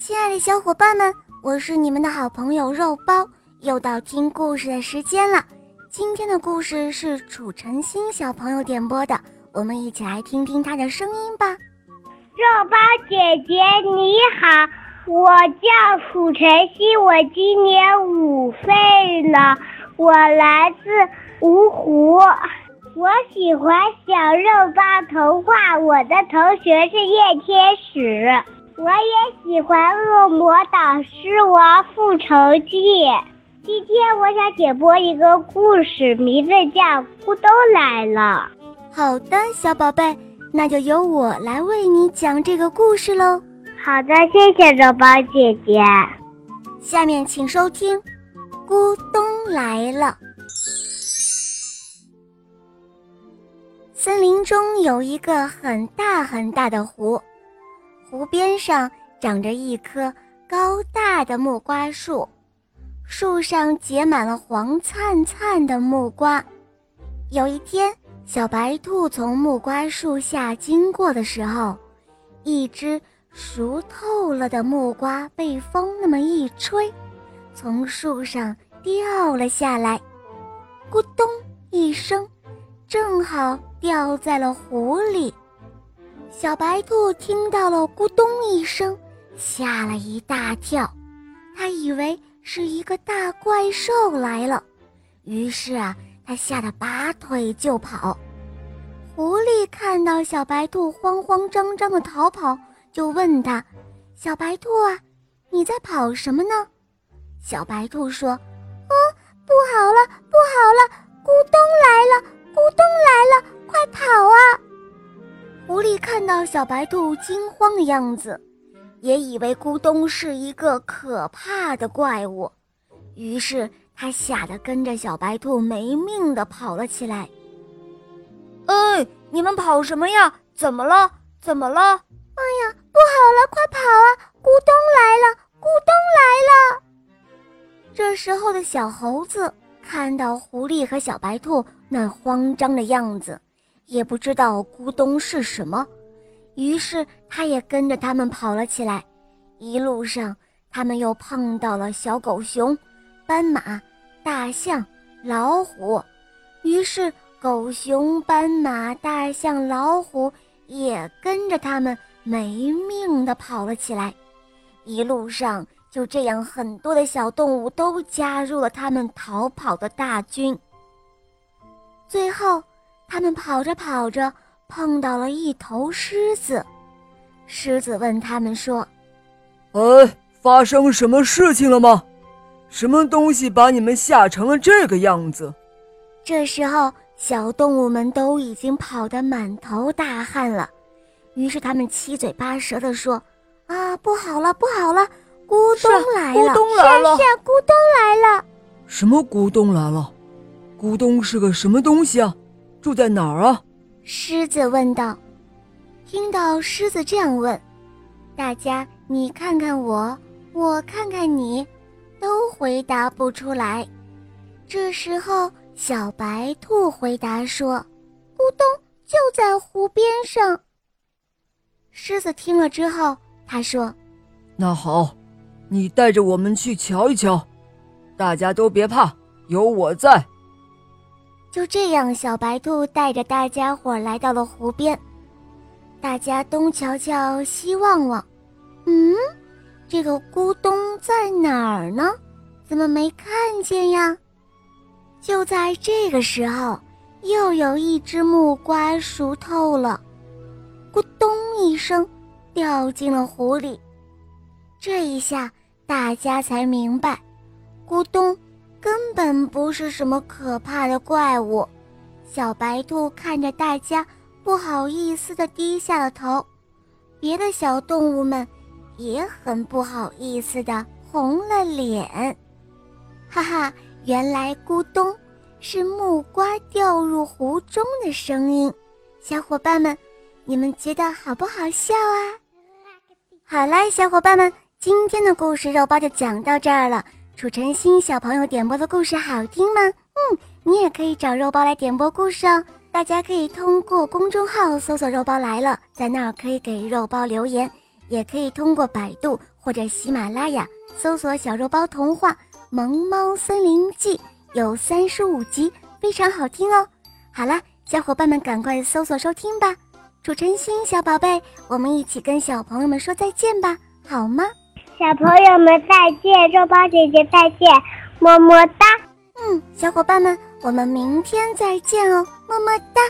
亲爱的小伙伴们，我是你们的好朋友肉包，又到听故事的时间了。今天的故事是楚晨星小朋友点播的，我们一起来听听他的声音吧。肉包姐姐你好，我叫楚晨曦，我今年五岁了，我来自芜湖。我喜欢小肉包童话，我的同学是叶天使。我也喜欢《恶魔岛狮王复仇记》。今天我想点播一个故事，名字叫《咕咚来了》。好的，小宝贝，那就由我来为你讲这个故事喽。好的，谢谢肉包姐姐。下面请收听《咕咚来了》。森林中有一个很大很大的湖，湖边上长着一棵高大的木瓜树，树上结满了黄灿灿的木瓜。有一天，小白兔从木瓜树下经过的时候，一只熟透了的木瓜被风那么一吹，从树上掉了下来，咕咚一声，正好。掉在了湖里，小白兔听到了咕咚一声，吓了一大跳，它以为是一个大怪兽来了，于是啊，它吓得拔腿就跑。狐狸看到小白兔慌慌张张的逃跑，就问他：“小白兔啊，你在跑什么呢？”小白兔说：“哦，不好了，不好了，咕咚来看到小白兔惊慌的样子，也以为咕咚是一个可怕的怪物，于是他吓得跟着小白兔没命的跑了起来。哎，你们跑什么呀？怎么了？怎么了？哎呀，不好了，快跑啊！咕咚来了，咕咚来了！这时候的小猴子看到狐狸和小白兔那慌张的样子。也不知道咕咚是什么，于是他也跟着他们跑了起来。一路上，他们又碰到了小狗熊、斑马、大象、老虎，于是狗熊、斑马、大象、老虎也跟着他们没命地跑了起来。一路上，就这样，很多的小动物都加入了他们逃跑的大军。最后。他们跑着跑着，碰到了一头狮子。狮子问他们说：“哎，发生什么事情了吗？什么东西把你们吓成了这个样子？”这时候，小动物们都已经跑得满头大汗了。于是他们七嘴八舌地说：“啊，不好了，不好了，咕咚来了！咕咚来了！是咕咚来了！什么咕咚来了？咕咚是个什么东西啊？”住在哪儿啊？狮子问道。听到狮子这样问，大家你看看我，我看看你，都回答不出来。这时候，小白兔回答说：“咕咚，就在湖边上。”狮子听了之后，他说：“那好，你带着我们去瞧一瞧。大家都别怕，有我在。”就这样，小白兔带着大家伙来到了湖边。大家东瞧瞧，西望望，嗯，这个咕咚在哪儿呢？怎么没看见呀？就在这个时候，又有一只木瓜熟透了，咕咚一声，掉进了湖里。这一下，大家才明白，咕咚。根本不是什么可怕的怪物，小白兔看着大家，不好意思地低下了头。别的小动物们也很不好意思地红了脸。哈哈，原来咕咚是木瓜掉入湖中的声音。小伙伴们，你们觉得好不好笑啊？好啦，小伙伴们，今天的故事肉包就讲到这儿了。楚晨星小朋友点播的故事好听吗？嗯，你也可以找肉包来点播故事哦。大家可以通过公众号搜索“肉包来了”，在那儿可以给肉包留言，也可以通过百度或者喜马拉雅搜索“小肉包童话萌猫森林记”，有三十五集，非常好听哦。好了，小伙伴们赶快搜索收听吧。楚晨星小宝贝，我们一起跟小朋友们说再见吧，好吗？小朋友们再见，肉包姐姐再见，么么哒。嗯，小伙伴们，我们明天再见哦，么么哒。